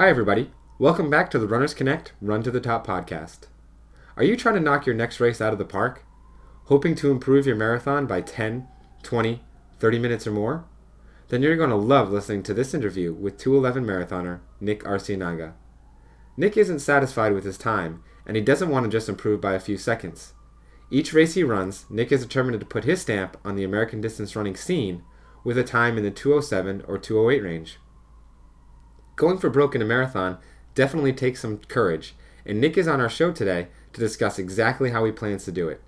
Hi, everybody. Welcome back to the Runners Connect Run to the Top podcast. Are you trying to knock your next race out of the park? Hoping to improve your marathon by 10, 20, 30 minutes or more? Then you're going to love listening to this interview with 211 marathoner Nick Arciniaga. Nick isn't satisfied with his time, and he doesn't want to just improve by a few seconds. Each race he runs, Nick is determined to put his stamp on the American distance running scene with a time in the 207 or 208 range. Going for broke in a marathon definitely takes some courage, and Nick is on our show today to discuss exactly how he plans to do it.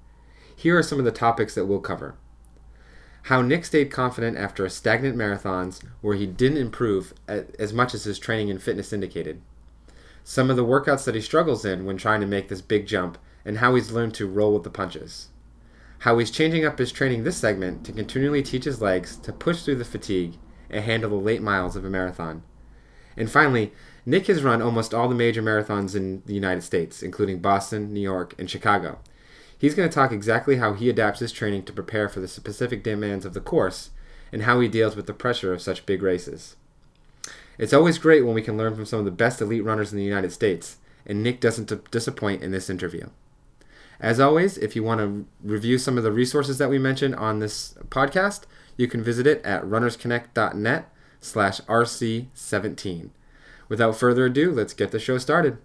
Here are some of the topics that we'll cover. How Nick stayed confident after a stagnant marathons where he didn't improve as much as his training and fitness indicated. Some of the workouts that he struggles in when trying to make this big jump and how he's learned to roll with the punches. How he's changing up his training this segment to continually teach his legs to push through the fatigue and handle the late miles of a marathon. And finally, Nick has run almost all the major marathons in the United States, including Boston, New York, and Chicago. He's going to talk exactly how he adapts his training to prepare for the specific demands of the course and how he deals with the pressure of such big races. It's always great when we can learn from some of the best elite runners in the United States, and Nick doesn't disappoint in this interview. As always, if you want to review some of the resources that we mentioned on this podcast, you can visit it at runnersconnect.net slash RC17. Without further ado, let's get the show started.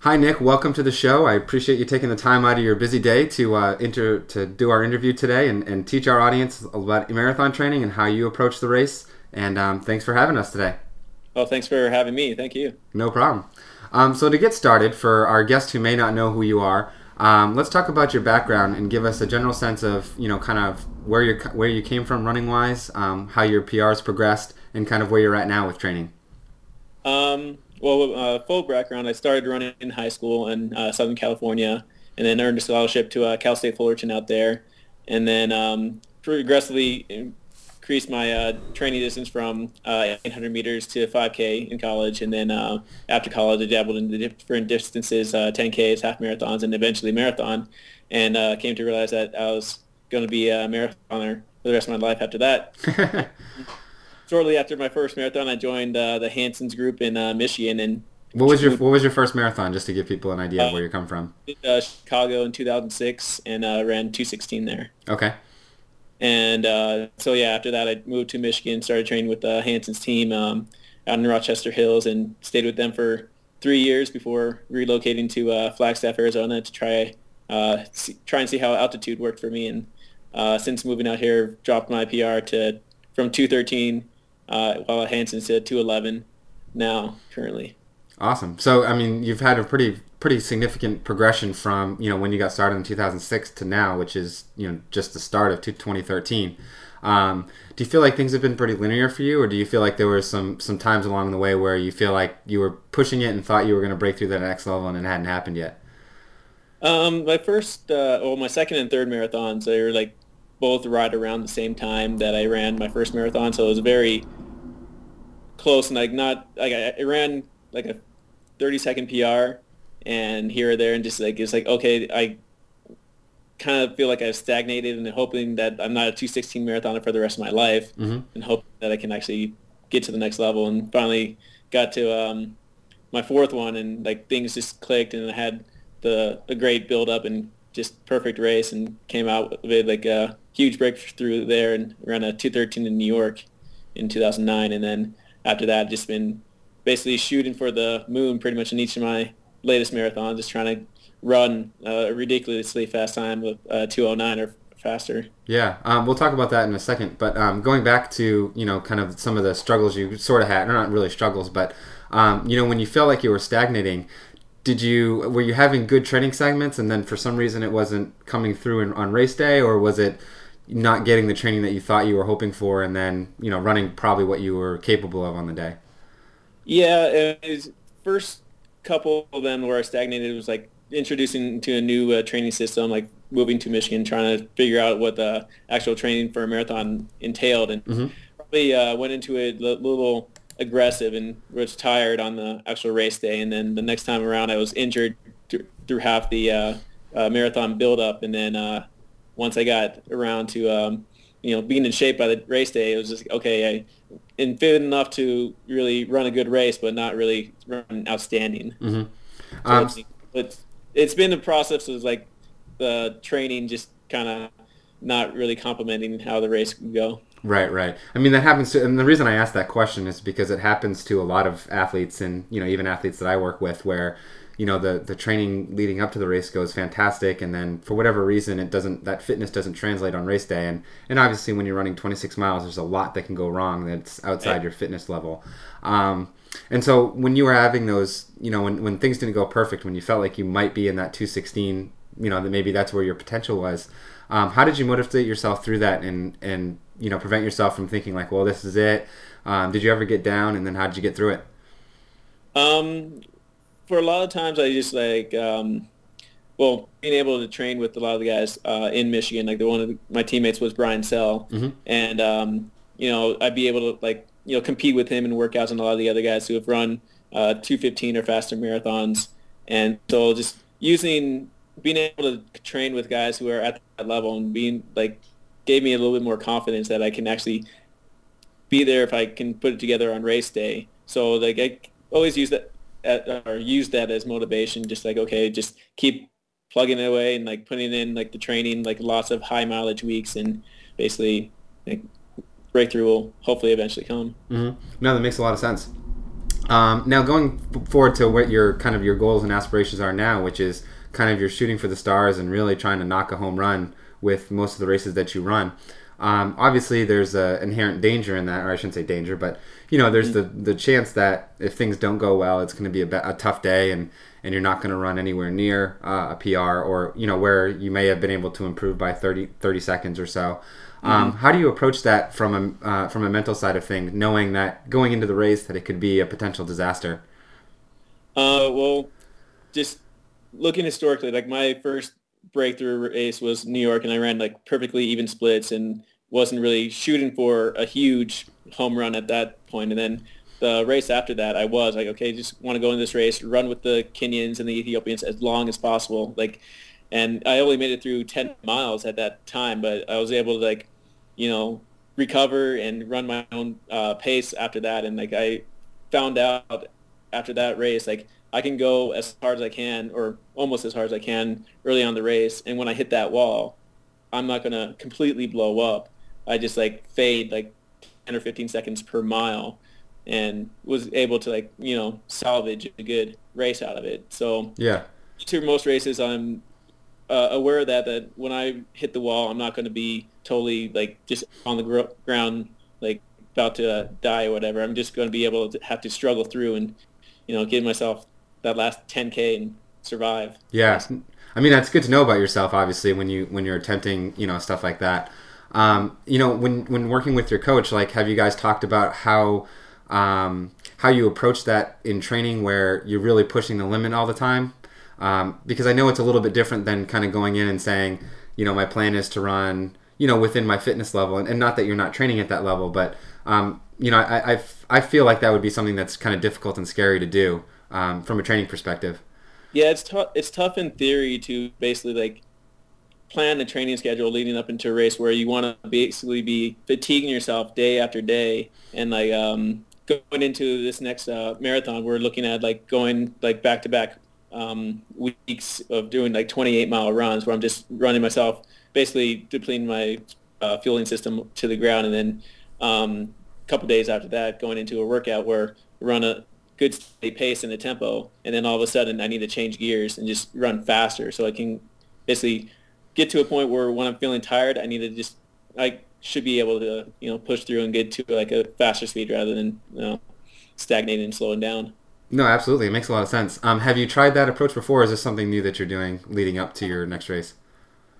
Hi, Nick. Welcome to the show. I appreciate you taking the time out of your busy day to uh, inter- to do our interview today and, and teach our audience about marathon training and how you approach the race. And um, thanks for having us today. Well, thanks for having me. Thank you. No problem. Um, so, to get started, for our guests who may not know who you are, um, let's talk about your background and give us a general sense of you know kind of where you where you came from running wise, um, how your PRs progressed, and kind of where you're at now with training. Um, well, uh, full background: I started running in high school in uh, Southern California, and then earned a scholarship to uh, Cal State Fullerton out there, and then um, progressively increased my uh, training distance from uh, 800 meters to 5K in college, and then uh, after college, I dabbled in different distances, 10Ks, half marathons, and eventually marathon, and came to realize that I was going to be a marathoner for the rest of my life after that. Shortly after my first marathon, I joined uh, the Hanson's group in uh, Michigan. And what was your what was your first marathon? Just to give people an idea of where you come from. Uh, Chicago in 2006, and uh, ran 216 there. Okay. And uh, so yeah, after that, I moved to Michigan, started training with the Hanson's team um, out in Rochester Hills, and stayed with them for three years before relocating to uh, Flagstaff, Arizona, to try see, try and see how altitude worked for me. And uh, since moving out here, dropped my PR to from 213 uh, while at Hanson's to 211 now currently. Awesome. So I mean, you've had a pretty pretty significant progression from you know when you got started in 2006 to now, which is you know just the start of 2013. Um, do you feel like things have been pretty linear for you, or do you feel like there were some some times along the way where you feel like you were pushing it and thought you were going to break through that next level and it hadn't happened yet? Um, my first, uh, well, my second and third marathons, they were like both right around the same time that I ran my first marathon, so it was very close and like not like I, I ran like a 30 second PR and here or there and just like it's like okay I kind of feel like I've stagnated and hoping that I'm not a 216 marathoner for the rest of my life mm-hmm. and hope that I can actually get to the next level and finally got to um, my fourth one and like things just clicked and I had the a great build up and just perfect race and came out with like a huge breakthrough there and ran a 213 in New York in 2009 and then after that just been basically shooting for the moon pretty much in each of my latest marathon, just trying to run a ridiculously fast time with uh, 209 or faster. Yeah, um, we'll talk about that in a second. But um, going back to you know kind of some of the struggles you sort of had, or not really struggles, but um, you know when you felt like you were stagnating, did you were you having good training segments and then for some reason it wasn't coming through in, on race day or was it not getting the training that you thought you were hoping for and then you know running probably what you were capable of on the day yeah first couple of them where i stagnated was like introducing to a new uh, training system like moving to michigan trying to figure out what the actual training for a marathon entailed and mm-hmm. probably uh, went into it a little aggressive and was tired on the actual race day. And then the next time around, I was injured th- through half the uh, uh, marathon buildup. And then uh, once I got around to um, you know, being in shape by the race day, it was just okay. I and fit enough to really run a good race, but not really run outstanding. Mm-hmm. So Um, it's, it's it's been a process of like the training just kind of not really complementing how the race can go. Right, right. I mean, that happens to, and the reason I ask that question is because it happens to a lot of athletes, and you know, even athletes that I work with, where you know the the training leading up to the race goes fantastic, and then for whatever reason, it doesn't that fitness doesn't translate on race day, and and obviously when you're running 26 miles, there's a lot that can go wrong that's outside your fitness level. Um, and so when you were having those, you know, when, when things didn't go perfect, when you felt like you might be in that 216, you know, that maybe that's where your potential was. Um, how did you motivate yourself through that and, and, you know, prevent yourself from thinking like, well, this is it. Um, did you ever get down and then how did you get through it? Um, for a lot of times, I just like, um, well, being able to train with a lot of the guys uh, in Michigan, like the one of the, my teammates was Brian Sell, Mhm. and um, you know, I'd be able to like, you know, compete with him in workouts and a lot of the other guys who have run uh, 215 or faster marathons, and so just using being able to train with guys who are at that level and being like gave me a little bit more confidence that I can actually be there if I can put it together on race day. So like I always use that at, or use that as motivation. Just like okay, just keep plugging it away and like putting in like the training, like lots of high mileage weeks, and basically like, breakthrough will hopefully eventually come. hmm No, that makes a lot of sense. Um, now going forward to what your kind of your goals and aspirations are now, which is kind of you're shooting for the stars and really trying to knock a home run with most of the races that you run. Um, obviously, there's a inherent danger in that, or I shouldn't say danger, but you know, there's the the chance that if things don't go well, it's going to be a, be- a tough day, and and you're not going to run anywhere near uh, a PR, or you know, where you may have been able to improve by 30, 30 seconds or so. Um, How do you approach that from a uh, from a mental side of things, knowing that going into the race that it could be a potential disaster? Uh, well, just looking historically, like my first breakthrough race was New York, and I ran like perfectly even splits and wasn't really shooting for a huge home run at that point. And then the race after that, I was like, okay, just want to go in this race, run with the Kenyans and the Ethiopians as long as possible. Like, and I only made it through 10 miles at that time, but I was able to like, you know, recover and run my own uh, pace after that. And like, I found out after that race, like I can go as hard as I can or almost as hard as I can early on the race. And when I hit that wall, I'm not going to completely blow up. I just like fade like 10 or 15 seconds per mile and was able to like, you know, salvage a good race out of it. So Yeah, to most races, I'm uh, aware of that, that when I hit the wall, I'm not going to be totally like just on the gro- ground, like about to uh, die or whatever. I'm just going to be able to have to struggle through and, you know, give myself that last 10K and survive. yeah. I mean, that's good to know about yourself. Obviously, when you when you're attempting, you know, stuff like that. Um, you know, when when working with your coach, like, have you guys talked about how um, how you approach that in training, where you're really pushing the limit all the time? Um, because I know it's a little bit different than kind of going in and saying, you know, my plan is to run, you know, within my fitness level, and, and not that you're not training at that level, but um, you know, I, I, I feel like that would be something that's kind of difficult and scary to do um, from a training perspective. Yeah, it's tough. It's tough in theory to basically like plan a training schedule leading up into a race where you want to basically be fatiguing yourself day after day and like um, going into this next uh, marathon. We're looking at like going like back to back um, weeks of doing like 28 mile runs where I'm just running myself, basically depleting my uh, fueling system to the ground, and then um, a couple days after that going into a workout where run a good steady pace and a tempo, and then all of a sudden I need to change gears and just run faster so I can basically get to a point where when I'm feeling tired, I need to just I should be able to you know push through and get to like a faster speed rather than you know stagnating and slowing down. No, absolutely. It makes a lot of sense. Um, have you tried that approach before? Or is this something new that you're doing leading up to your next race?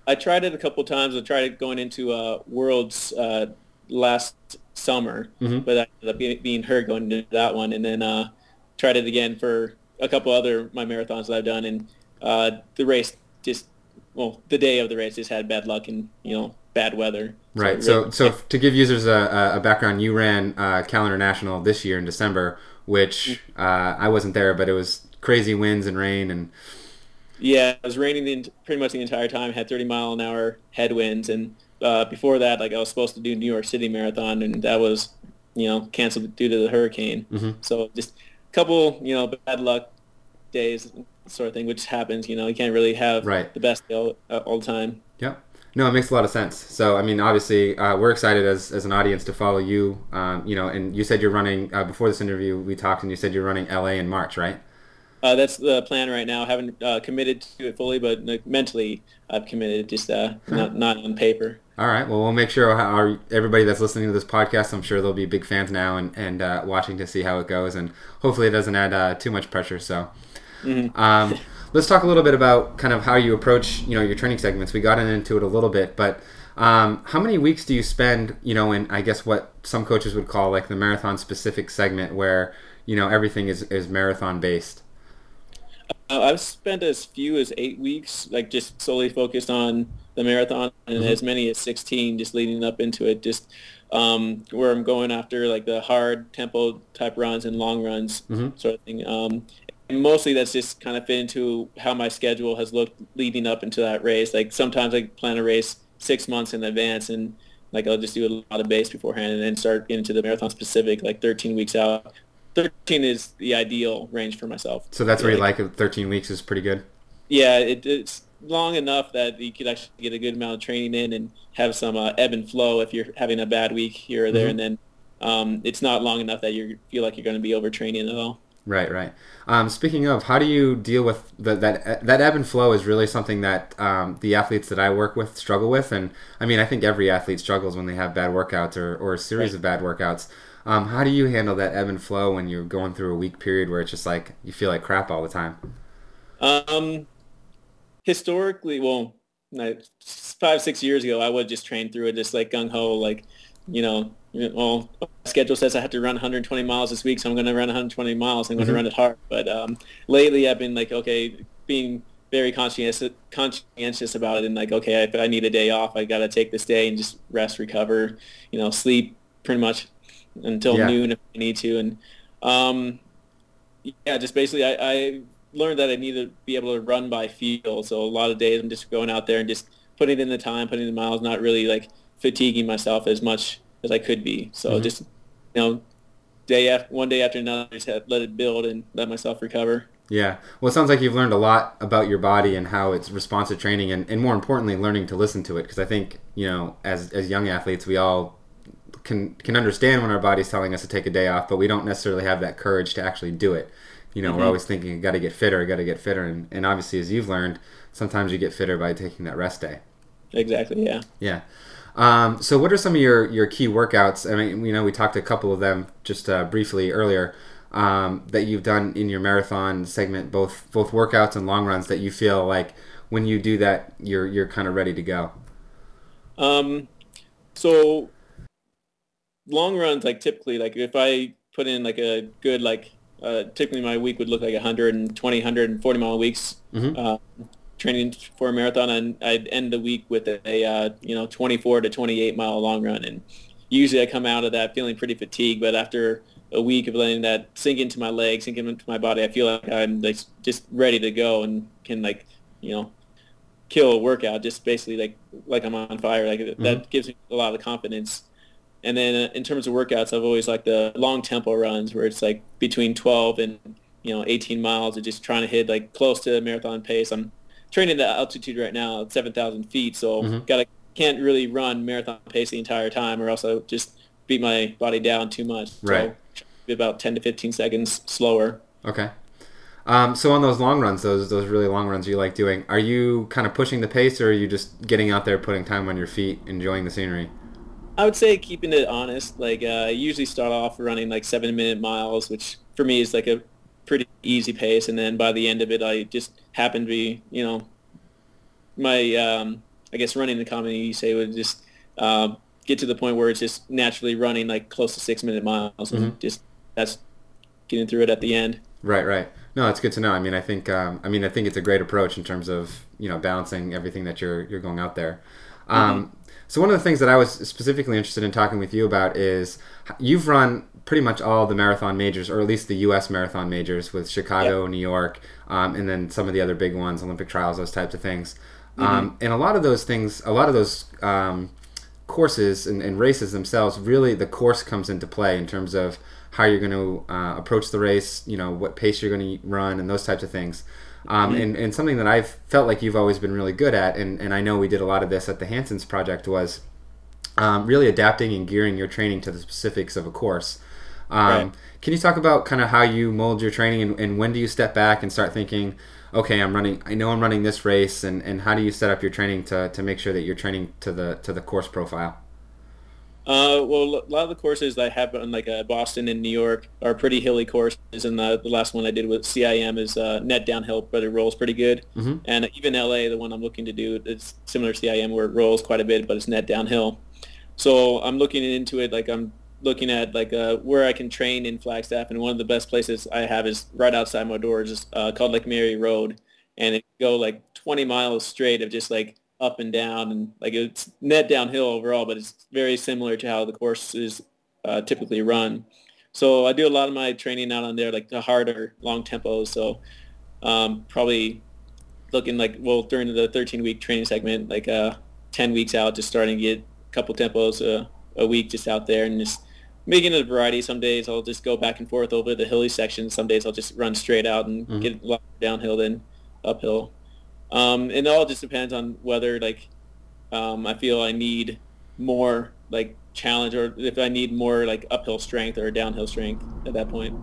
I tried it a couple of times. I tried it going into uh, Worlds uh, last summer, Mhm. but I ended up being, being hurt going into that one, and then uh, tried it again for a couple other my marathons that I've done, and uh, the race just well, the day of the race just had bad luck and you know bad weather. Right. it So, really- so to give users a, a background, you ran uh, Cal International this year in December, which uh, I wasn't there, but it was crazy winds and rain, and Yeah, it was raining the, pretty much the entire time. Had 30 mile an hour headwinds, and uh, before that, like I was supposed to do New York City Marathon, and that was, you know, canceled due to the hurricane. Mm-hmm. So just a couple, you know, bad luck days, sort of thing, which happens. You know, you can't really have Right. the best all, uh, all the time. Yeah. No, it makes a lot of sense. So, I mean, obviously, uh, we're excited as, as an audience to follow you. Um, you know, and you said you're running uh, before this interview. We talked, and you said you're running LA in March, right? Uh, that's the plan right now. I haven't uh, committed to it fully, but like, mentally I've committed, just uh, not not on paper. All right. Well, we'll make sure our, our, everybody that's listening to this podcast, I'm sure they'll be big fans now and and uh, watching to see how it goes, and hopefully it doesn't add uh, too much pressure. So, um, let's talk a little bit about kind of how you approach you know your training segments. We got into it a little bit, but um, how many weeks do you spend you know in I guess what some coaches would call like the marathon specific segment where you know everything is is marathon based. Uh, I've spent as few as eight weeks, like just solely focused on the marathon, and as many as 16 just leading up into it, just um, where I'm going after like the hard tempo type runs and long runs Mhm. sort of thing. Um, and mostly that's just kind of fit into how my schedule has looked leading up into that race. Like sometimes I plan a race six months in advance and like I'll just do a lot of base beforehand and then start getting into the marathon specific like 13 weeks out. 13 is the ideal range for myself. So that's where you Like- it. 13 weeks is pretty good. yeah, it, it's long enough that you could actually get a good amount of training in and have some uh, ebb and flow if you're having a bad week here or there, Mhm. and then um, it's not long enough that you feel like you're going to be overtraining at all. Right, right. Um, speaking of, how do you deal with the, that? That ebb and flow is really something that um, the athletes that I work with struggle with, and I mean, I think every athlete struggles when they have bad workouts or, or a series Right. of bad workouts. Um, how do you handle that ebb and flow when you're going through a week period where it's just like you feel like crap all the time? Um, historically, well, five six years ago, I would just train through it just like gung ho, like you know, well, my schedule says I have to run 120 miles this week, so I'm going to run 120 miles. I'm going Mhm. to run it hard. But um, lately, I've been like, okay, being very conscientious conscientious about it, and like, okay, if I need a day off, I got to take this day and just rest, recover, you know, sleep pretty much until Yeah. noon if I need to, and um, yeah, just basically, I, I learned that I need to be able to run by feel. So a lot of days I'm just going out there and just putting in the time, putting in the miles, not really like fatiguing myself as much as I could be. So Mhm. just, you know, day after one day after another, just have, let it build and let myself recover. Yeah. Well, it sounds like you've learned a lot about your body and how it's responsive training, and, and more importantly, learning to listen to it. Because I think you know, as as young athletes, we all can can understand when our body's telling us to take a day off, but we don't necessarily have that courage to actually do it. You know, we're Mhm. always thinking, i "Got to get fitter, I got to get fitter," and, and obviously, as you've learned, sometimes you get fitter by taking that rest day. Exactly. Yeah. Yeah. Um, so, what are some of your, your key workouts? I mean, you know, we talked a couple of them just uh, briefly earlier um, that you've done in your marathon segment, both both workouts and long runs that you feel like when you do that, you're you're kind of ready to go. Um, so long runs, like typically, like if I put in like a good, like uh, typically my week would look like 120, 140 mile weeks Mhm. uh, training for a marathon, and I'd end the week with a, uh, you know 24 to 28 mile long run, and usually I come out of that feeling pretty fatigued, but after a week of letting that sink into my legs, sink into my body, I feel like I'm like just ready to go and can like you know kill a workout just basically like like I'm on fire. Like that gives me a lot of confidence. And then uh, in terms of workouts, I've always liked the long tempo runs where it's like between 12 and you know 18 miles, and just trying to hit like close to marathon pace. I'm training the altitude right now at 7,000 feet, so Mhm. gotta can't really run marathon pace the entire time, or else I just beat my body down too much. Right. So be about 10 to 15 seconds slower. Okay. Um, so on those long runs, those those really long runs you like doing, are you kind of pushing the pace, or are you just getting out there, putting time on your feet, enjoying the scenery? I would say keeping it honest. Like uh, I usually start off running like seven minute miles, which for me is like a pretty easy pace, and then by the end of it, I just happen to be, you know, my um, I guess running the comedy you say would just um, get to the point where it's just naturally running like close to six minute miles, and just that's getting through it at the end. Right, right. No, it's good to know. I mean, I think, um, I mean, I think it's a great approach in terms of you know balancing everything that you're you're going out there. Um, So one of the things that I was specifically interested in talking with you about is you've run pretty much all the marathon majors, or at least the U.S. marathon majors, with Chicago, New York, um, and then some of the other big ones, Olympic trials, those types of things. Um, and a lot of those things, a lot of those um, courses and, and races themselves, really the course comes into play in terms of how you're going to uh, approach the race, you know, what pace you're going to run, and those types of things. Um, mm-hmm. and, and something that I've felt like you've always been really good at, and, and I know we did a lot of this at the Hansons project, was um, really adapting and gearing your training to the specifics of a course. Um, right. Can you talk about kind of how you mold your training and, and when do you step back and start thinking, okay, I'm running, I know I'm running this race, and, and how do you set up your training to, to make sure that you're training to the to the course profile? Uh, well, a lot of the courses that I have in like uh, Boston and New York are pretty hilly courses, and the, the last one I did with CIM is uh, net downhill, but it rolls pretty good. Mm-hmm. And even LA, the one I'm looking to do, it's similar to CIM where it rolls quite a bit, but it's net downhill. So I'm looking into it like I'm looking at like uh, where I can train in Flagstaff, and one of the best places I have is right outside my door, just uh, called like Mary Road, and it go like 20 miles straight of just like up and down and like it's net downhill overall, but it's very similar to how the course is uh, typically run. So I do a lot of my training out on there, like the harder long tempos. So um, probably looking like, well, during the 13 week training segment, like uh, 10 weeks out, just starting to get a couple tempos uh, a week just out there and just making it a variety. Some days I'll just go back and forth over the hilly section. Some days I'll just run straight out and mm-hmm. get a lot downhill than uphill. Um, and it all just depends on whether like um, I feel I need more like challenge or if I need more like uphill strength or downhill strength at that point.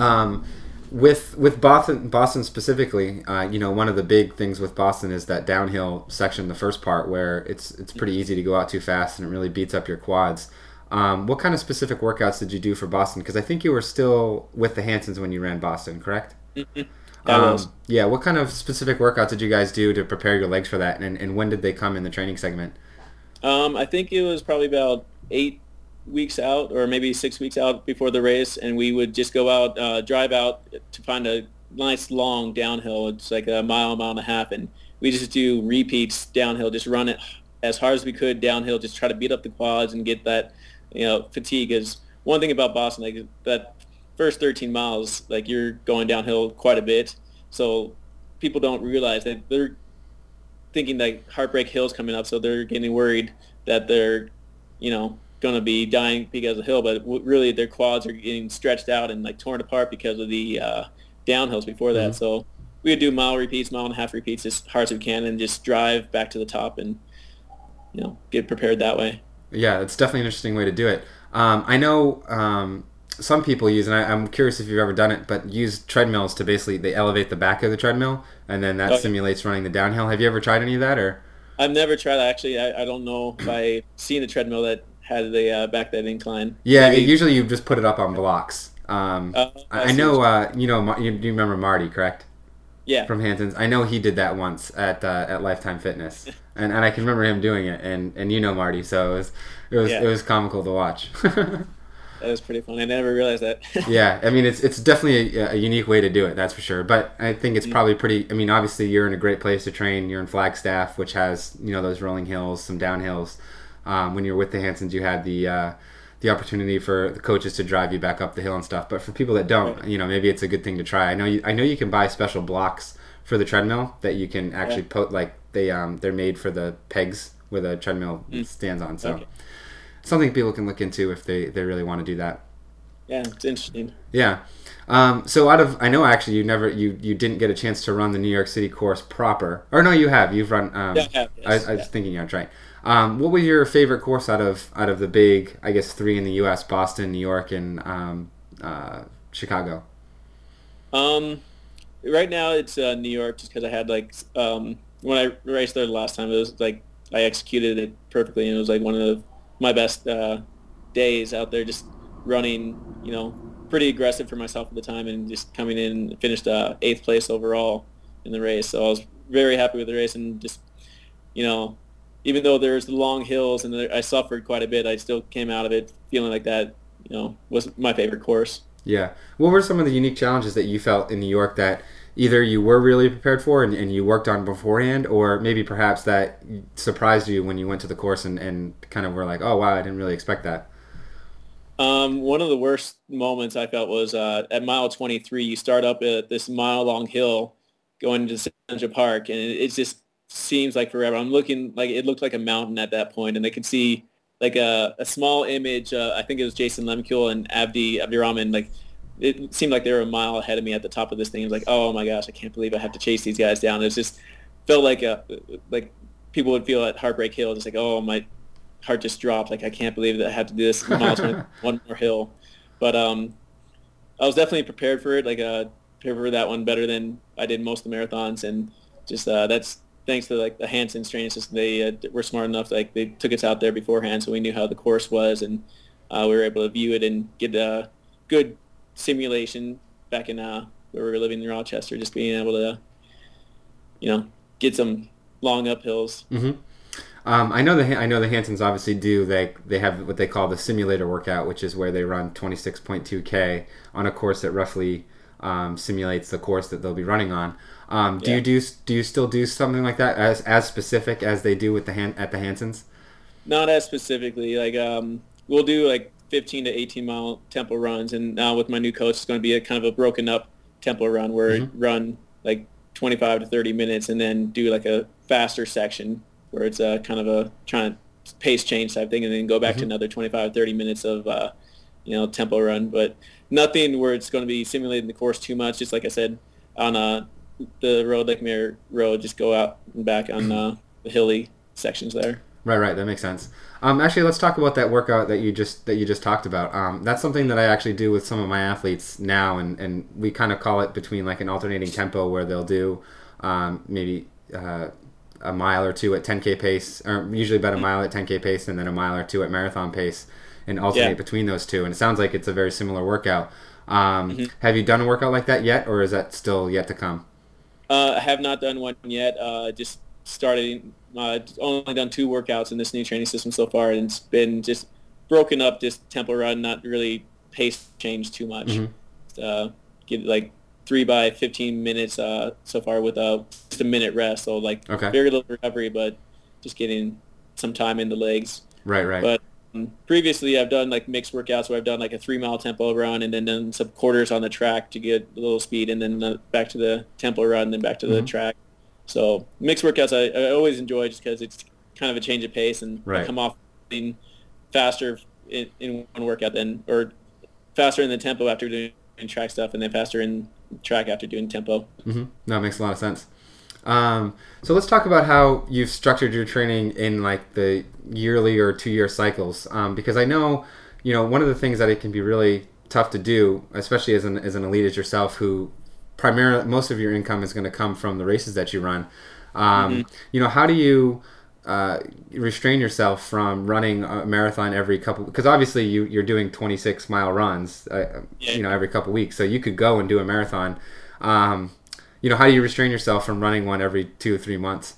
Um, with with Boston Boston specifically, uh, you know, one of the big things with Boston is that downhill section, the first part where it's it's pretty easy to go out too fast and it really beats up your quads. Um, what kind of specific workouts did you do for Boston? Because I think you were still with the Hansons when you ran Boston, correct? Mm-hmm. Um, yeah. What kind of specific workouts did you guys do to prepare your legs for that, and, and when did they come in the training segment? Um, I think it was probably about eight weeks out, or maybe six weeks out before the race, and we would just go out, uh, drive out to find a nice long downhill. It's like a mile, mile and a half, and we just do repeats downhill, just run it as hard as we could downhill, just try to beat up the quads and get that, you know, fatigue. Is one thing about Boston, like that first 13 miles, like you're going downhill quite a bit. So people don't realize that they're thinking that Heartbreak Hill's coming up, so they're getting worried that they're, you know, going to be dying because of the hill. But really, their quads are getting stretched out and like torn apart because of the uh, downhills before that. Mm-hmm. So we would do mile repeats, mile and a half repeats as hard as we can, and just drive back to the top and, you know, get prepared that way. Yeah, it's definitely an interesting way to do it. Um, I know um, some people use, and I, am curious if you've ever done it, but use treadmills to basically they elevate the back of the treadmill, and then that simulates running the downhill. Have you ever tried any of that, or? I've never tried. That. Actually, I, I don't know if I seen a treadmill that had the uh, back that incline. Yeah, Maybe. usually you just put it up on blocks. Um, uh, I, I know, uh, you know, you, you remember Marty, correct? Yeah. From Hansons, I know he did that once at uh, at Lifetime Fitness, and, and I can remember him doing it, and, and you know Marty, so it was it was yeah. it was comical to watch. That was pretty fun. I never realized that. yeah, I mean it's it's definitely a, a, unique way to do it. That's for sure. But I think it's mm. probably pretty. I mean, obviously you're in a great place to train. You're in Flagstaff, which has you know those rolling hills, some downhills. Um, when you're with the Hansons, you had the uh, the opportunity for the coaches to drive you back up the hill and stuff. But for people that don't, you know, maybe it's a good thing to try. I know you I know you can buy special blocks for the treadmill that you can actually yeah. put like they um they're made for the pegs where the treadmill mm. stands on. So. Okay something people can look into if they, they really want to do that. Yeah, it's interesting. Yeah. Um, so out of I know actually you never you you didn't get a chance to run the New York City course proper or no you have you've run um, yeah, I, yes, I, I, was yeah. thinking you're right. Um, what was your favorite course out of out of the big I guess three in the U.S. Boston, New York, and um, uh, Chicago? Um, right now it's uh, New York just because I had like um, when I raced there the last time it was like I executed it perfectly and it was like one of my best uh, days out there, just running, you know, pretty aggressive for myself at the time, and just coming in finished uh, eighth place overall in the race. So I was very happy with the race, and just, you know, even though there's the long hills and I suffered quite a bit, I still came out of it feeling like that, you know, was my favorite course. Yeah. What were some of the unique challenges that you felt in New York that either you were really prepared for and, and, you worked on beforehand, or maybe perhaps that surprised you when you went to the course and, and kind of were like, oh, wow, I didn't really expect that? Um, one of the worst moments I felt was uh, at mile 23. You start up at this mile long hill going into Central Park, and it's just seems like forever. I'm looking like it looked like a mountain at that point, and they could see like a, a small image. Uh, I think it was Jason Lehmkuhle and Abdi Abdirahman. Like it seemed like they were a mile ahead of me at the top of this thing. It was like, oh my gosh, I can't believe I have to chase these guys down. It just felt like a like people would feel at Heartbreak Hill, just like, oh my heart just dropped. Like I can't believe that I have to do this one more hill. But um, I was definitely prepared for it. Like uh, prepared for that one better than I did most of the marathons, and just uh, that's thanks to like the Hanson training system, they uh, were smart enough. Like they took us out there beforehand, so we knew how the course was, and uh, we were able to view it and get a good simulation back in uh, where we were living in Rochester. Just being able to, you know, get some long uphills. Mm-hmm. Um, I know the I know the Hansons obviously do. They they have what they call the simulator workout, which is where they run 26.2k on a course that roughly um, simulates the course that they'll be running on. Um, do yeah. you do do you still do something like that as as specific as they do with the at the Hansons? Not as specifically. Like um, we'll do like 15 to 18 mile tempo runs, and now with my new coach, it's going to be a kind of a broken up tempo run where mm-hmm. run like 25 to 30 minutes, and then do like a faster section where it's a kind of a trying to pace change type thing, and then go back mm-hmm. to another 25 30 minutes of uh, you know tempo run, but nothing where it's going to be simulating the course too much. Just like I said on uh, the road, Lake Mary Road, just go out and back on uh, the hilly sections there. Right, right. That makes sense. Um, actually, let's talk about that workout that you just that you just talked about. Um, that's something that I actually do with some of my athletes now, and, and we kind of call it between like an alternating tempo where they'll do um, maybe uh, a mile or two at 10k pace, or usually about a mile at 10k pace, and then a mile or two at marathon pace, and alternate yeah. between those two. And it sounds like it's a very similar workout. Um, mm-hmm. Have you done a workout like that yet, or is that still yet to come? Uh, I have not done one yet. Uh, just started. Uh, only done two workouts in this new training system so far, and it's been just broken up, just tempo run, not really pace change too much. Mm-hmm. Uh, get like three by 15 minutes uh, so far with uh, just a minute rest. So like okay. very little recovery, but just getting some time in the legs. Right, right. But previously I've done like mixed workouts where I've done like a three mile tempo run and then done some quarters on the track to get a little speed and then uh, back to the tempo run and then back to the mm-hmm. track. So mixed workouts I, I always enjoy just because it's kind of a change of pace and right. Come off being faster in, in one workout than or faster in the tempo after doing track stuff and then faster in track after doing tempo. Mm-hmm. It makes a lot of sense. Um, so let's talk about how you've structured your training in like the yearly or two year cycles. Um, because I know, you know, one of the things that it can be really tough to do, especially as an, as an elite as yourself, who primarily most of your income is going to come from the races that you run. Um, mm-hmm. You know, how do you uh, restrain yourself from running a marathon every couple? Because obviously you you're doing 26 mile runs, uh, yeah. you know, every couple weeks, so you could go and do a marathon. Um, you know, how do you restrain yourself from running one every two or three months?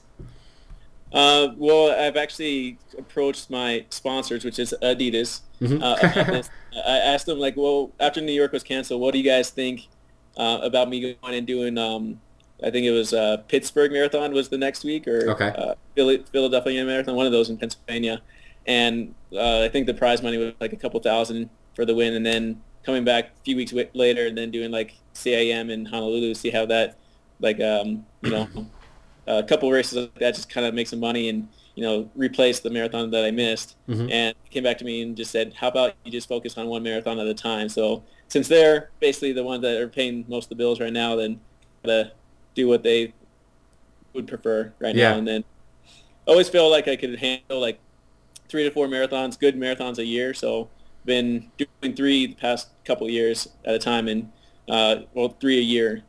Uh, well, I've actually approached my sponsors, which is Adidas. Mm-hmm. uh, I asked them like, well, after New York was canceled, what do you guys think uh, about me going and doing? Um, I think it was uh, Pittsburgh Marathon was the next week, or okay. Uh, Philadelphia Marathon, one of those in Pennsylvania. And uh, I think the prize money was like a couple thousand for the win, and then coming back a few weeks later, and then doing like CIM in Honolulu, see how that like um, you know a couple races like that just kind of make some money and you know replace the marathon that I missed. Mm-hmm. And came back to me and just said, how about you just focus on one marathon at a time? So since they're basically the ones that are paying most of the bills right now, then to do what they would prefer right yeah. now. And then I always feel like I could handle like three to four marathons, good marathons a year. So been doing three the past couple years at a time and uh, well three a year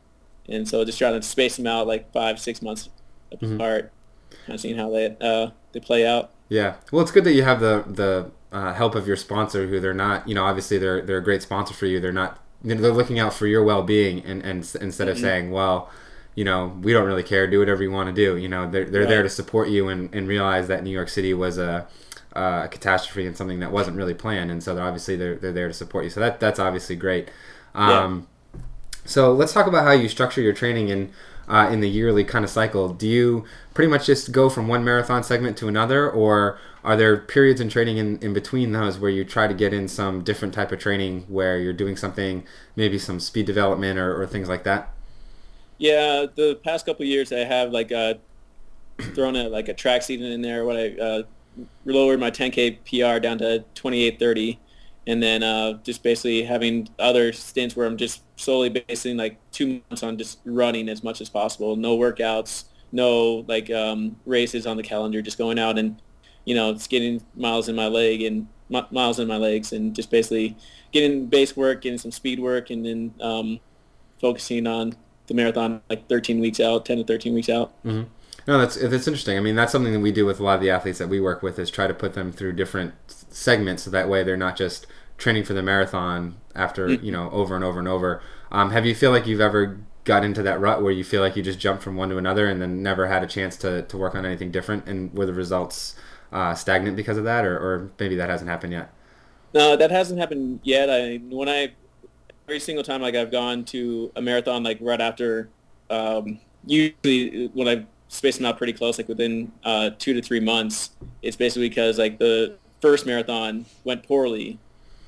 and so just trying to space them out like five, six months mm-hmm. apart, mm-hmm. kind of seeing how they uh, they play out. Yeah, well, it's good that you have the the uh, help of your sponsor, who they're not, you know, obviously they're they're a great sponsor for you. They're not, they're looking out for your well being, and and instead mm-hmm. of saying, well, you know, we don't really care, do whatever you want to do. You know, they're they're right. there to support you and, and realize that New York City was a a catastrophe and something that wasn't really planned, and so they're obviously they're, they're there to support you. So that that's obviously great. Um, so let's talk about how you structure your training in uh, in the yearly kind of cycle. Do you pretty much just go from one marathon segment to another, or are there periods in training in, in between those where you try to get in some different type of training where you're doing something, maybe some speed development or, or things like that? Yeah, the past couple years I have like uh, thrown a like a track season in there. What I uh, lowered my 10k PR down to 28:30, and then uh, just basically having other stints where I'm just solely basing like two months on just running as much as possible. No workouts, no like um, races on the calendar. Just going out and you know, getting miles in my leg and miles in my legs, and just basically getting base work, getting some speed work, and then um, focusing on the marathon like 13 weeks out, 10 to 13 weeks out. Mm-hmm. No, that's that's interesting. I mean, that's something that we do with a lot of the athletes that we work with is try to put them through different segments, so that way they're not just training for the marathon after mm-hmm. you know over and over and over. Um, have you feel like you've ever got into that rut where you feel like you just jumped from one to another and then never had a chance to, to work on anything different, and were the results uh, stagnant because of that, or, or maybe that hasn't happened yet? No, that hasn't happened yet. I when I every single time like I've gone to a marathon like right after um, usually when I've spaced them out pretty close like within uh, two to three months it's basically because like the first marathon went poorly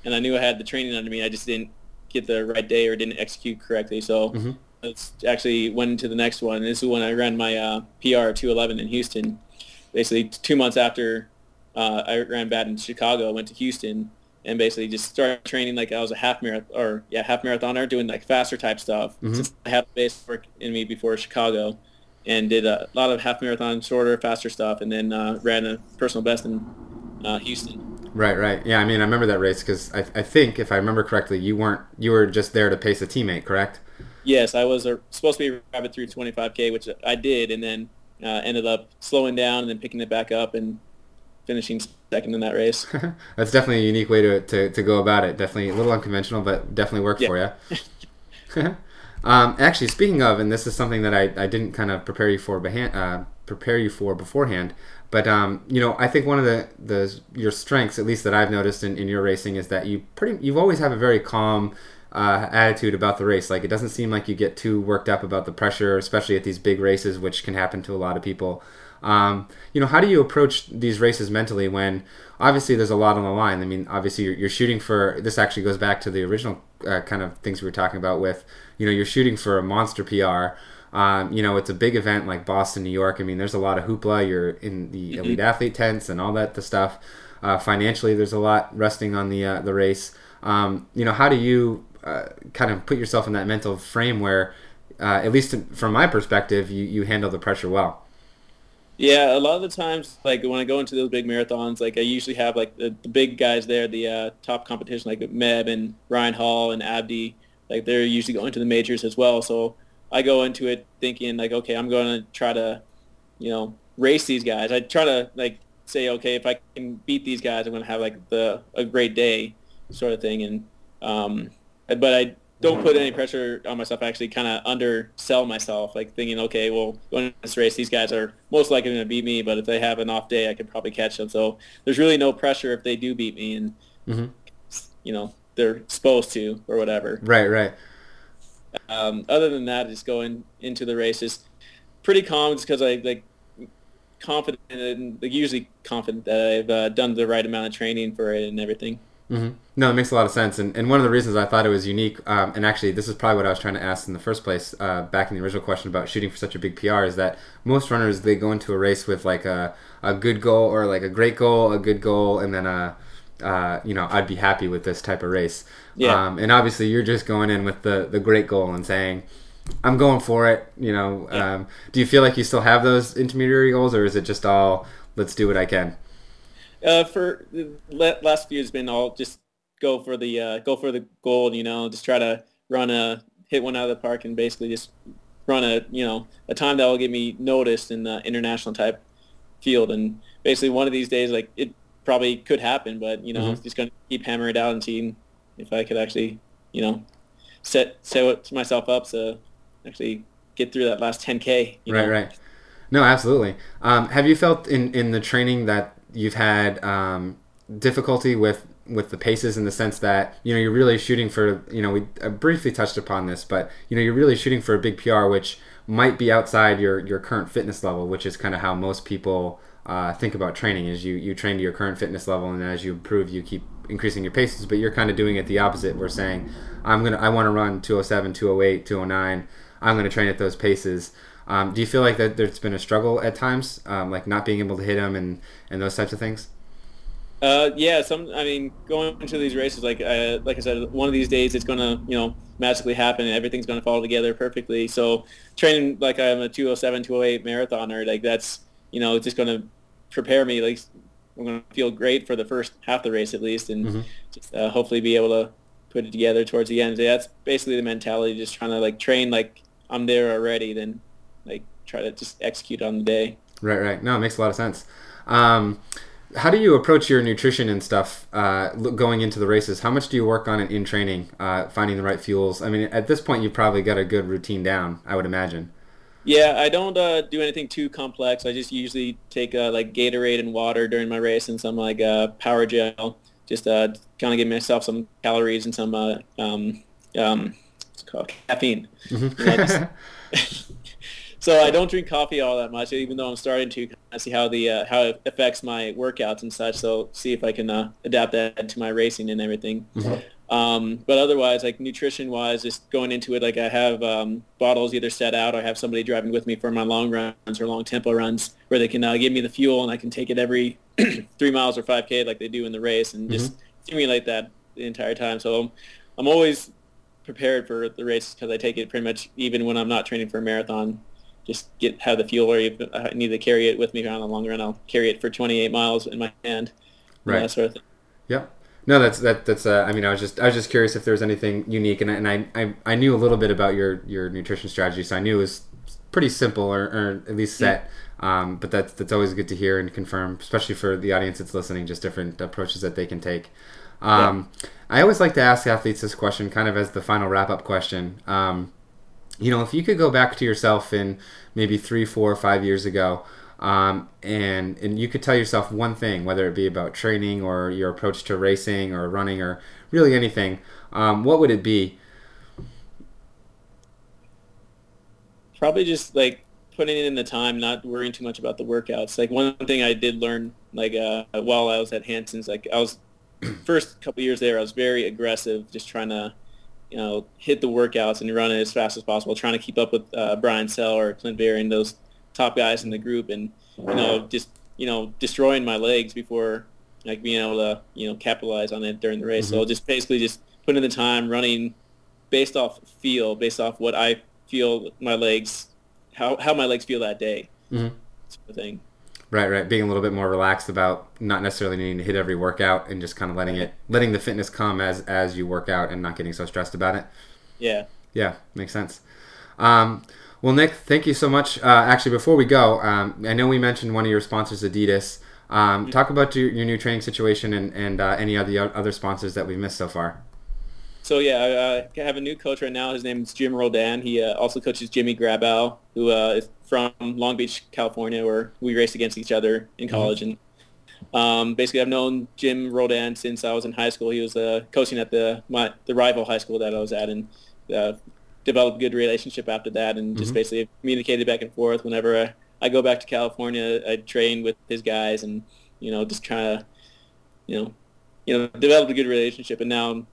and I knew I had the training under me I just didn't get the right day or didn't execute correctly so mm-hmm. it's actually went into the next one this is when I ran my uh, PR 211 in Houston basically two months after uh, I ran bad in Chicago I went to Houston and basically just started training like I was a half marathon or yeah half marathoner doing like faster type stuff. Mm-hmm. Since I had base work in me before Chicago, and did a lot of half marathon, shorter, faster stuff, and then uh, ran a personal best in uh, Houston. Right, right. Yeah, I mean, I remember that race because I, I think if I remember correctly, you weren't you were just there to pace a teammate, correct? Yes, I was uh, supposed to be rabbit through 25k, which I did, and then uh, ended up slowing down and then picking it back up and finishing second in that race. That's definitely a unique way to, to, to go about it. Definitely a little unconventional, but definitely worked yeah. for you. um, actually, speaking of, and this is something that I, I didn't kind of prepare you for behan- uh, prepare you for beforehand, but um, you know, I think one of the, the your strengths, at least that I've noticed in, in your racing, is that you pretty you always have a very calm uh, attitude about the race. Like it doesn't seem like you get too worked up about the pressure, especially at these big races, which can happen to a lot of people. Um, you know, how do you approach these races mentally when obviously there's a lot on the line? I mean, obviously you're, you're shooting for this. Actually, goes back to the original uh, kind of things we were talking about with you know you're shooting for a monster PR. Um, you know, it's a big event like Boston, New York. I mean, there's a lot of hoopla. You're in the mm-hmm. elite athlete tents and all that the stuff. Uh, financially, there's a lot resting on the uh, the race. Um, you know, how do you uh, kind of put yourself in that mental frame where, uh, at least from my perspective, you, you handle the pressure well? Yeah, a lot of the times, like when I go into those big marathons, like I usually have like the, the big guys there, the uh, top competition, like Meb and Ryan Hall and Abdi, like they're usually going to the majors as well. So I go into it thinking like, okay, I'm going to try to, you know, race these guys. I try to like say, okay, if I can beat these guys, I'm going to have like the a great day, sort of thing. And um, but I don't put any pressure on myself. I actually kind of undersell myself, like thinking, okay, well, going to this race, these guys are most likely going to beat me, but if they have an off day, I could probably catch them. So there's really no pressure if they do beat me, and mm-hmm. you know they're supposed to or whatever. Right, right. Um, other than that, just going into the races, pretty calm, just because I like confident and like, usually confident that I've uh, done the right amount of training for it and everything. Mm-hmm. No, it makes a lot of sense. And, and one of the reasons I thought it was unique, um, and actually, this is probably what I was trying to ask in the first place, uh, back in the original question about shooting for such a big PR, is that most runners, they go into a race with like a, a good goal or like a great goal, a good goal, and then a, uh, you know, I'd be happy with this type of race. Yeah. Um, and obviously, you're just going in with the, the great goal and saying, I'm going for it. You know, yeah. um, do you feel like you still have those intermediary goals, or is it just all let's do what I can? Uh, for the last few has been all just go for the uh, go for the gold. You know, just try to run a hit one out of the park and basically just run a you know a time that will get me noticed in the international type field. And basically, one of these days, like it probably could happen, but you know, mm-hmm. just gonna keep hammering it out and seeing if I could actually you know set set myself up to actually get through that last 10k. right, know? right. No, absolutely. Um, have you felt in in the training that you've had um, difficulty with with the paces in the sense that you know you're really shooting for you know we briefly touched upon this but you know you're really shooting for a big PR which might be outside your your current fitness level which is kind of how most people uh, think about training is you you train to your current fitness level and as you improve you keep increasing your paces but you're kind of doing it the opposite we're saying I'm gonna I want to run 207 208 209 I'm gonna train at those paces Um, do you feel like that there's been a struggle at times, um, like not being able to hit them and, and those types of things? Uh, yeah, some. I mean, going into these races, like uh, like I said, one of these days it's gonna, you know, magically happen and everything's gonna fall together perfectly. So training like I'm a 207, 208 marathoner, like that's, you know, it's just gonna prepare me. Like I'm gonna feel great for the first half of the race at least, and mm-hmm. just uh, hopefully be able to put it together towards the end. So That's basically the mentality, just trying to like train like I'm there already, then like try to just execute on the day. Right, right. No, it makes a lot of sense. Um, how do you approach your nutrition and stuff uh, going into the races? How much do you work on it in training, uh, finding the right fuels? I mean, at this point, you've probably got a good routine down, I would imagine. Yeah, I don't uh, do anything too complex. I just usually take uh, like Gatorade and water during my race and some like uh, power gel, just uh, kind of give myself some calories and some um, um, what's called caffeine. Mm-hmm. You know, just, so I don't drink coffee all that much, even though I'm starting to kind of see how the uh, how it affects my workouts and such. So see if I can uh, adapt that to my racing and everything. Mm-hmm. Um, but otherwise, like nutrition wise, just going into it, like I have um, bottles either set out or I have somebody driving with me for my long runs or long tempo runs where they can uh, give me the fuel and I can take it every three miles or 5K like they do in the race and mm-hmm. just stimulate that the entire time. So I'm, I'm always prepared for the race because I take it pretty much even when I'm not training for a marathon just get have the fuel, or if I need to carry it with me on a long run, I'll carry it for 28 miles in my hand. Right. That sort of thing. Yep. No, that's that. That's. Uh, I mean, I was just I was just curious if there was anything unique, and I, and I, I I knew a little bit about your your nutrition strategy, so I knew it was pretty simple or, or at least set. Yeah. Um, but that's that's always good to hear and confirm, especially for the audience that's listening. Just different approaches that they can take. Um, yeah. I always like to ask athletes this question, kind of as the final wrap up question. Um, you know, if you could go back to yourself in maybe three, four, five years ago, um, and and you could tell yourself one thing, whether it be about training or your approach to racing or running or really anything, um, what would it be? Probably just like putting in the time, not worrying too much about the workouts. Like one thing I did learn, like uh, while I was at Hanson's, like I was first couple years there, I was very aggressive, just trying to you know, hit the workouts and run it as fast as possible, trying to keep up with uh, Brian Sell or Clint Verran and those top guys in the group, and you know, just you know, destroying my legs before like being able to you know capitalize on it during the race. Mm-hmm. So just basically just putting in the time, running based off feel, based off what I feel my legs, how how my legs feel that day, mm-hmm. sort of thing. Right, right. Being a little bit more relaxed about not necessarily needing to hit every workout and just kind of letting it, letting the fitness come as as you work out and not getting so stressed about it. Yeah. Yeah, makes sense. Um, well, Nick, thank you so much. Uh, actually, before we go, um, I know we mentioned one of your sponsors, Adidas. Um. Talk about your, your new training situation and, and uh, any other other sponsors that we've missed so far. So yeah, I, have a new coach right now. His name is Jim Roldan. He uh, also coaches Jimmy Grabow, who uh, is from Long Beach, California, where we raced against each other in mm-hmm. college. Mm-hmm. And um, basically, I've known Jim Roldan since I was in high school. He was uh, coaching at the my, the rival high school that I was at, and uh, developed a good relationship after that, and just mm-hmm. basically communicated back and forth. Whenever I, I go back to California, I train with his guys, and you know, just try to, you know, you know, develop a good relationship. And now I'm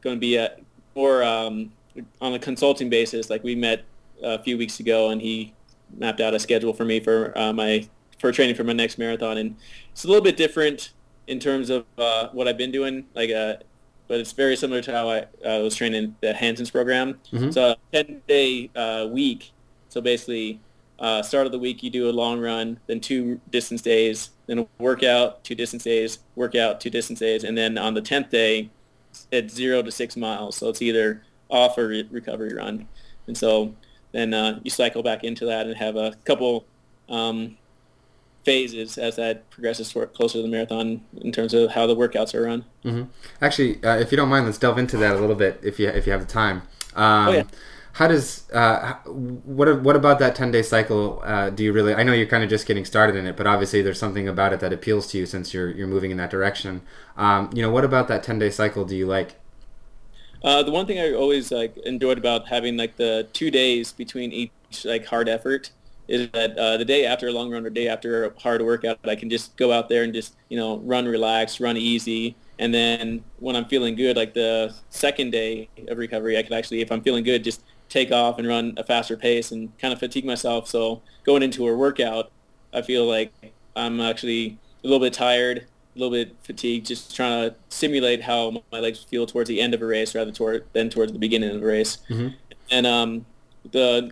going to be at more um, on a consulting basis. Like we met a few weeks ago, and he mapped out a schedule for me for uh, my for training for my next marathon, and it's a little bit different in terms of uh, what I've been doing. Like, uh, but it's very similar to how I uh, was training the Hanson's program. Mm-hmm. So a ten day uh, week. So basically, uh, start of the week you do a long run, then two distance days, then a workout, two distance days, workout, two distance days, and then on the tenth day it's zero to six miles. So it's either off or re- recovery run. And so then uh, you cycle back into that and have a couple um, phases as that progresses closer to the marathon in terms of how the workouts are run. Mm-hmm. Actually, uh, if you don't mind, let's delve into that a little bit if you if you have the time. Um, oh, yeah how does uh, what what about that 10 day cycle uh, do you really i know you're kind of just getting started in it but obviously there's something about it that appeals to you since you're you're moving in that direction um, you know what about that 10 day cycle do you like uh, the one thing i always like enjoyed about having like the two days between each like hard effort is that uh, the day after a long run or day after a hard workout i can just go out there and just you know run relax run easy and then when i'm feeling good like the second day of recovery i could actually if i'm feeling good just take off and run a faster pace and kind of fatigue myself. So going into a workout, I feel like I'm actually a little bit tired, a little bit fatigued, just trying to simulate how my legs feel towards the end of a race rather toward, than towards the beginning of a race. Mm-hmm. And um, the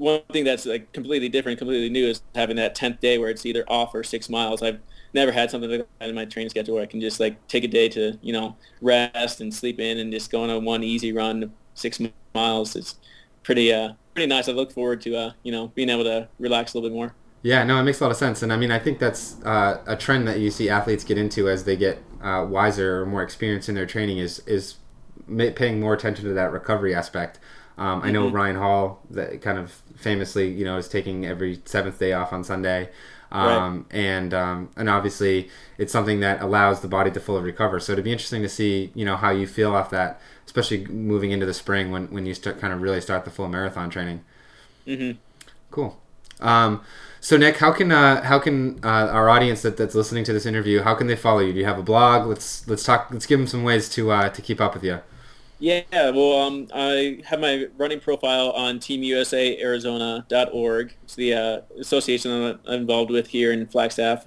one thing that's like completely different, completely new is having that 10th day where it's either off or six miles. I've never had something like that in my training schedule where I can just like take a day to, you know, rest and sleep in and just go on a one easy run six miles. It's pretty, uh, pretty nice. I look forward to, uh, you know, being able to relax a little bit more. Yeah, no, it makes a lot of sense, and I mean, I think that's uh, a trend that you see athletes get into as they get uh, wiser or more experienced in their training is is paying more attention to that recovery aspect. Um, I know mm-hmm. Ryan Hall, that kind of famously, you know, is taking every seventh day off on Sunday, um, right. and um, and obviously it's something that allows the body to fully recover. So it'd be interesting to see, you know, how you feel off that, especially moving into the spring when when you start kind of really start the full marathon training. Mm-hmm. Cool. Um, so Nick, how can uh, how can uh, our audience that, that's listening to this interview how can they follow you? Do you have a blog? Let's let's talk. Let's give them some ways to uh, to keep up with you. Yeah, well, um, I have my running profile on TeamUSAArizona.org. It's the uh, association I'm involved with here in Flagstaff,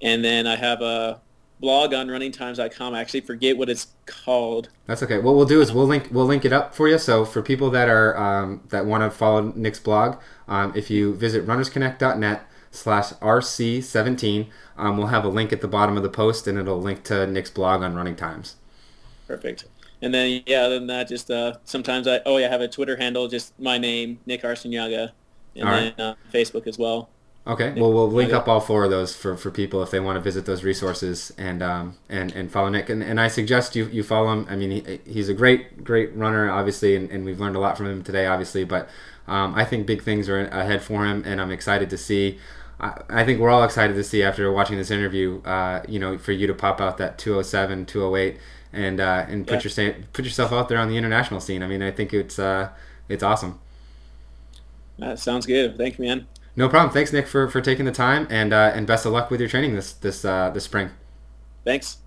and then I have a blog on runningtimes.com. I actually forget what it's called. That's okay. What we'll do is we'll link we'll link it up for you. So for people that are um, that want to follow Nick's blog, um, if you visit runnersconnect.net slash rc17, um, we'll have a link at the bottom of the post, and it'll link to Nick's blog on running times. Perfect. And then yeah, other than that, just uh, sometimes I oh yeah, I have a Twitter handle, just my name, Nick Arciniaga, and all then right. uh, Facebook as well. Okay, well, we'll link up all four of those for, for people if they want to visit those resources and um, and, and follow Nick. And, and I suggest you, you follow him. I mean, he, he's a great great runner, obviously, and, and we've learned a lot from him today, obviously. But um, I think big things are ahead for him, and I'm excited to see. I, I think we're all excited to see after watching this interview. Uh, you know, for you to pop out that 207, 208, and uh, and put yeah. your put yourself out there on the international scene. I mean, I think it's uh, it's awesome. That sounds good. Thank you, man. No problem. Thanks, Nick, for, for taking the time, and uh, and best of luck with your training this this uh, this spring. Thanks.